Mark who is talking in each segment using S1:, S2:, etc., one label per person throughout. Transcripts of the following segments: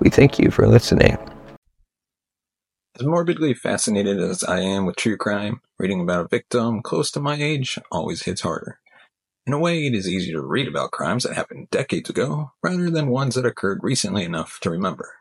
S1: We thank you for listening. As morbidly fascinated as I am with true crime, reading about a victim close to my age always hits harder. In a way, it is easier to read about crimes that happened decades ago rather than ones that occurred recently enough to remember.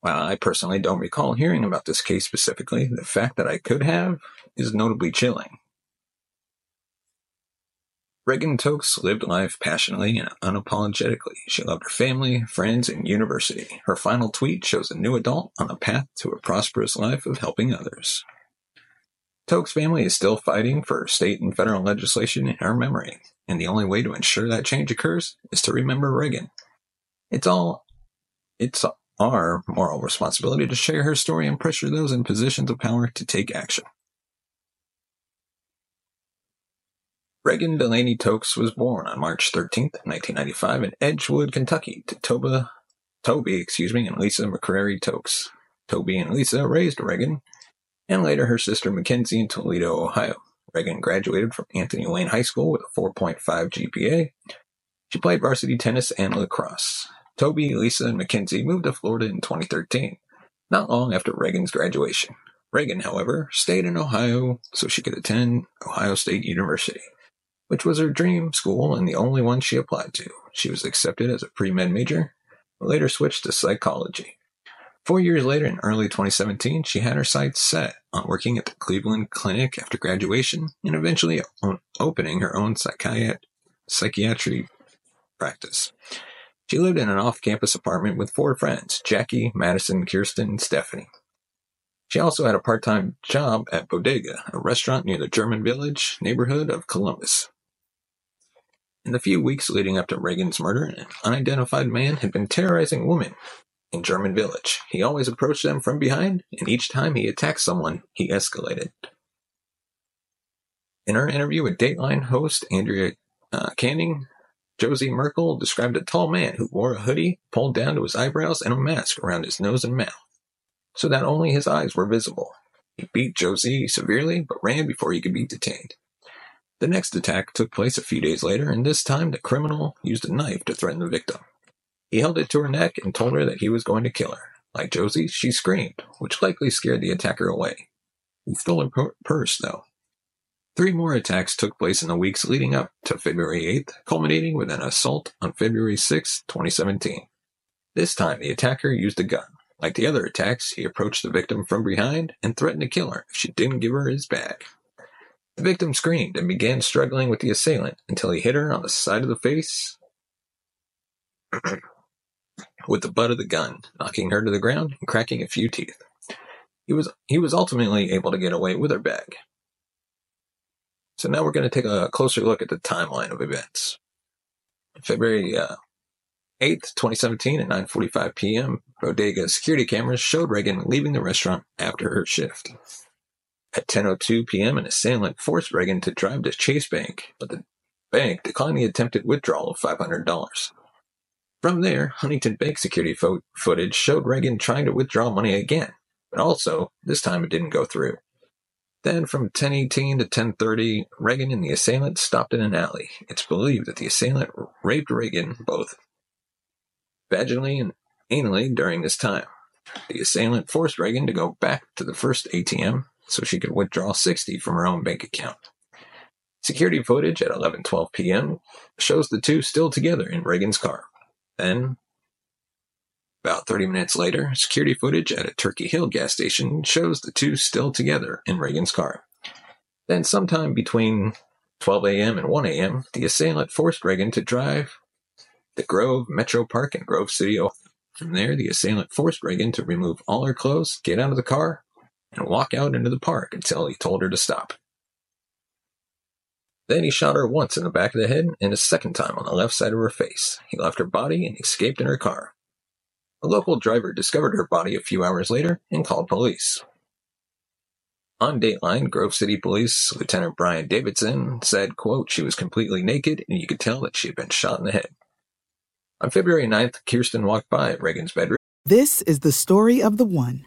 S1: While I personally don't recall hearing about this case specifically, the fact that I could have is notably chilling. Reagan Tokes lived life passionately and unapologetically. She loved her family, friends, and university. Her final tweet shows a new adult on the path to a prosperous life of helping others. Tokes' family is still fighting for state and federal legislation in her memory, and the only way to ensure that change occurs is to remember Reagan. It's all it's our moral responsibility to share her story and pressure those in positions of power to take action. Reagan Delaney Tokes was born on March 13, 1995 in Edgewood, Kentucky to Toba, Toby, excuse me, and Lisa McCrary Tokes. Toby and Lisa raised Reagan, and later her sister Mackenzie in Toledo, Ohio. Reagan graduated from Anthony Wayne High School with a 4.5 GPA. She played varsity tennis and lacrosse. Toby, Lisa, and Mackenzie moved to Florida in 2013, not long after Reagan's graduation. Reagan, however, stayed in Ohio so she could attend Ohio State University, which was her dream school and the only one she applied to. She was accepted as a pre med major, but later switched to psychology. Four years later, in early 2017, she had her sights set on working at the Cleveland Clinic after graduation and eventually opening her own psychiatry practice. She lived in an off campus apartment with four friends Jackie, Madison, Kirsten, and Stephanie. She also had a part time job at Bodega, a restaurant near the German Village neighborhood of Columbus. In the few weeks leading up to Reagan's murder, an unidentified man had been terrorizing women in German Village. He always approached them from behind, and each time he attacked someone, he escalated. In her interview with Dateline host Andrea uh, Canning, Josie Merkel described a tall man who wore a hoodie pulled down to his eyebrows and a mask around his nose and mouth, so that only his eyes were visible. He beat Josie severely, but ran before he could be detained. The next attack took place a few days later, and this time the criminal used a knife to threaten the victim. He held it to her neck and told her that he was going to kill her. Like Josie, she screamed, which likely scared the attacker away. He stole her purse, though. Three more attacks took place in the weeks leading up to February 8th, culminating with an assault on February 6, 2017. This time, the attacker used a gun. Like the other attacks, he approached the victim from behind and threatened to kill her if she didn't give her his bag. The victim screamed and began struggling with the assailant until he hit her on the side of the face with the butt of the gun, knocking her to the ground and cracking a few teeth. He was he was ultimately able to get away with her bag. So now we're going to take a closer look at the timeline of events. February uh, 8th, 2017 at 9:45 p.m., bodega security cameras showed Reagan leaving the restaurant after her shift. At 10:02 p.m., an assailant forced Reagan to drive to Chase Bank, but the bank declined the attempted withdrawal of $500. From there, Huntington Bank security fo- footage showed Reagan trying to withdraw money again, but also this time it didn't go through. Then from 1018 to 1030, Reagan and the assailant stopped in an alley. It's believed that the assailant raped Reagan both vaginally and anally during this time. The assailant forced Reagan to go back to the first ATM so she could withdraw 60 from her own bank account. Security footage at 11:12 p.m. shows the two still together in Reagan's car. Then about 30 minutes later, security footage at a Turkey Hill gas station shows the two still together in Reagan's car. Then sometime between 12 a.m. and 1 a.m., the assailant forced Reagan to drive the Grove Metro Park in Grove City. From there, the assailant forced Reagan to remove all her clothes, get out of the car, and walk out into the park until he told her to stop. Then he shot her once in the back of the head and a second time on the left side of her face. He left her body and escaped in her car. A local driver discovered her body a few hours later and called police. On Dateline, Grove City Police Lieutenant Brian Davidson said, quote, she was completely naked and you could tell that she had been shot in the head. On February 9th, Kirsten walked by Reagan's bedroom.
S2: This is the story of the one.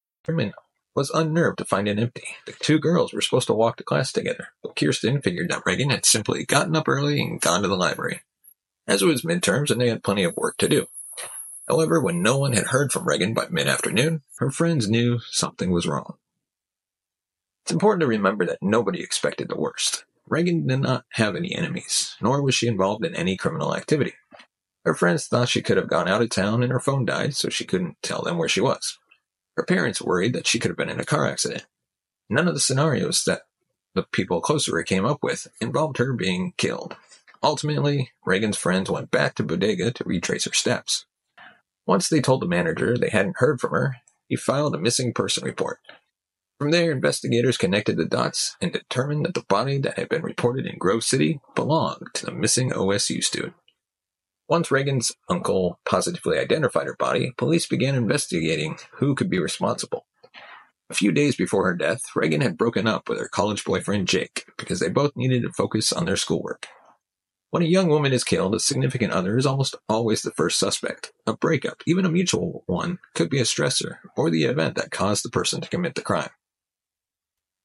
S1: Herman was unnerved to find it empty. The two girls were supposed to walk to class together, but Kirsten figured that Reagan had simply gotten up early and gone to the library, as it was midterms and they had plenty of work to do. However, when no one had heard from Reagan by mid-afternoon, her friends knew something was wrong. It's important to remember that nobody expected the worst. Reagan did not have any enemies, nor was she involved in any criminal activity. Her friends thought she could have gone out of town and her phone died, so she couldn't tell them where she was. Her parents worried that she could have been in a car accident. None of the scenarios that the people close to her came up with involved her being killed. Ultimately, Reagan's friends went back to Bodega to retrace her steps. Once they told the manager they hadn't heard from her, he filed a missing person report. From there, investigators connected the dots and determined that the body that had been reported in Grove City belonged to the missing OSU student. Once Reagan's uncle positively identified her body, police began investigating who could be responsible. A few days before her death, Reagan had broken up with her college boyfriend Jake because they both needed to focus on their schoolwork. When a young woman is killed, a significant other is almost always the first suspect. A breakup, even a mutual one, could be a stressor or the event that caused the person to commit the crime.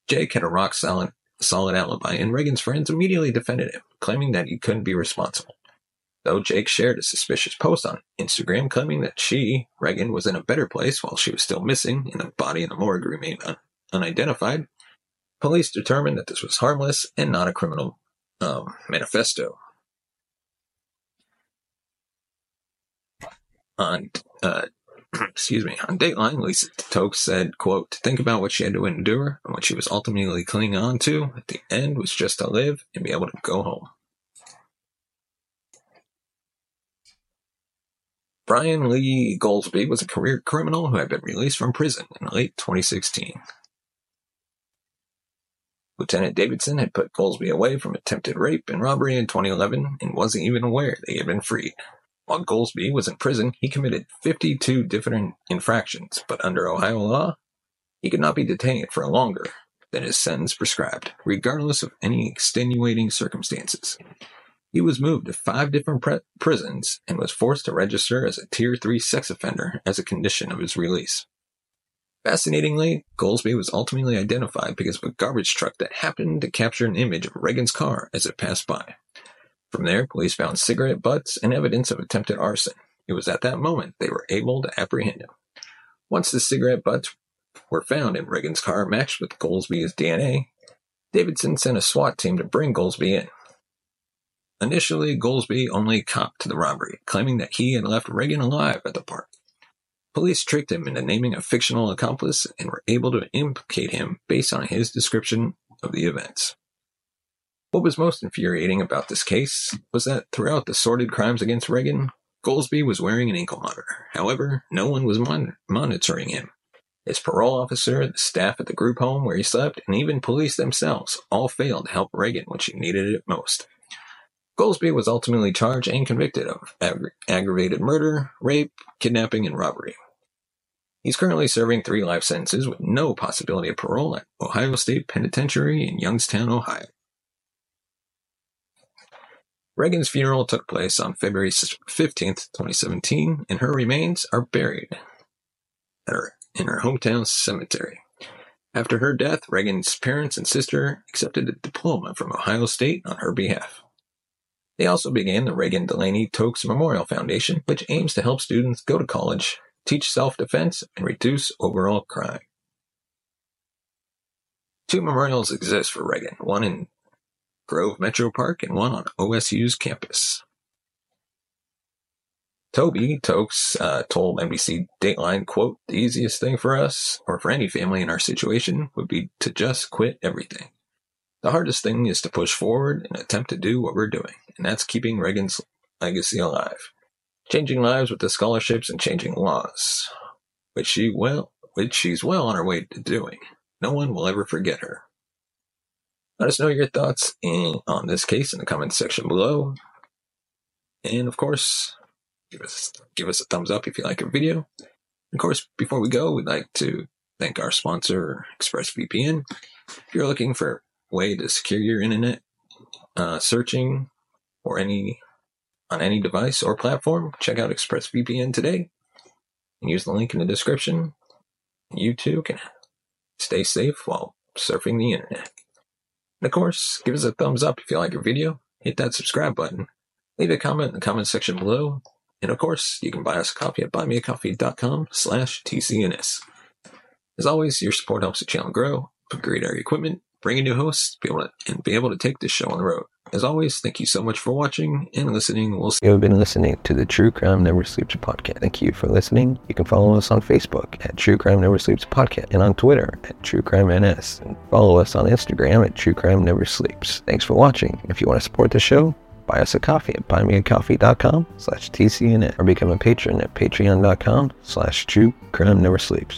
S1: Jake had a rock solid, solid alibi, and Reagan's friends immediately defended him, claiming that he couldn't be responsible. Though Jake shared a suspicious post on Instagram claiming that she, Reagan, was in a better place while she was still missing and the body in the morgue remained un- unidentified, police determined that this was harmless and not a criminal um, manifesto. On uh, excuse me, on Dateline, Lisa Toke said, quote, to think about what she had to endure and what she was ultimately clinging on to at the end was just to live and be able to go home. Brian Lee Golsby was a career criminal who had been released from prison in late 2016. Lieutenant Davidson had put Golsby away from attempted rape and robbery in 2011 and wasn't even aware he had been freed. While Golsby was in prison, he committed 52 different infractions, but under Ohio law, he could not be detained for longer than his sentence prescribed, regardless of any extenuating circumstances. He was moved to five different pre- prisons and was forced to register as a Tier 3 sex offender as a condition of his release. Fascinatingly, Golsby was ultimately identified because of a garbage truck that happened to capture an image of Reagan's car as it passed by. From there, police found cigarette butts and evidence of attempted arson. It was at that moment they were able to apprehend him. Once the cigarette butts were found in Reagan's car matched with Golsby's DNA, Davidson sent a SWAT team to bring Golsby in. Initially, Golsby only copped to the robbery, claiming that he had left Reagan alive at the park. Police tricked him into naming a fictional accomplice and were able to implicate him based on his description of the events. What was most infuriating about this case was that throughout the sordid crimes against Reagan, Golsby was wearing an ankle monitor. However, no one was mon- monitoring him. His parole officer, the staff at the group home where he slept, and even police themselves all failed to help Reagan when she needed it most. Golsby was ultimately charged and convicted of ag- aggravated murder, rape, kidnapping, and robbery. He's currently serving three life sentences with no possibility of parole at Ohio State Penitentiary in Youngstown, Ohio. Reagan's funeral took place on February 15, 2017, and her remains are buried her, in her hometown cemetery. After her death, Reagan's parents and sister accepted a diploma from Ohio State on her behalf. They also began the Reagan Delaney Tokes Memorial Foundation, which aims to help students go to college, teach self-defense, and reduce overall crime. Two memorials exist for Reagan, one in Grove Metro Park and one on OSU's campus. Toby Tokes uh, told NBC Dateline, quote, the easiest thing for us, or for any family in our situation, would be to just quit everything. The hardest thing is to push forward and attempt to do what we're doing, and that's keeping Reagan's legacy alive. Changing lives with the scholarships and changing laws, which she well, which she's well on her way to doing. No one will ever forget her. Let us know your thoughts in, on this case in the comments section below. And of course, give us give us a thumbs up if you like our video. Of course, before we go, we'd like to thank our sponsor, ExpressVPN. If you're looking for way to secure your internet uh, searching or any on any device or platform, check out ExpressVPN today and use the link in the description. You too can stay safe while surfing the internet. And of course, give us a thumbs up if you like our video, hit that subscribe button, leave a comment in the comment section below, and of course, you can buy us a coffee at buymeacoffee.com slash TCNS. As always, your support helps the channel grow, upgrade our equipment, bring a new host, be able to, and be able to take this show on the road. As always, thank you so much for watching and listening. We'll see.
S3: You have been listening to the True Crime Never Sleeps podcast. Thank you for listening. You can follow us on Facebook at True Crime Never Sleeps podcast and on Twitter at True Crime NS. And follow us on Instagram at True Crime Never Sleeps. Thanks for watching. If you want to support the show,
S1: buy us a coffee at buymeacoffee.com slash TCNN or become a patron at patreon.com slash true crime never sleeps.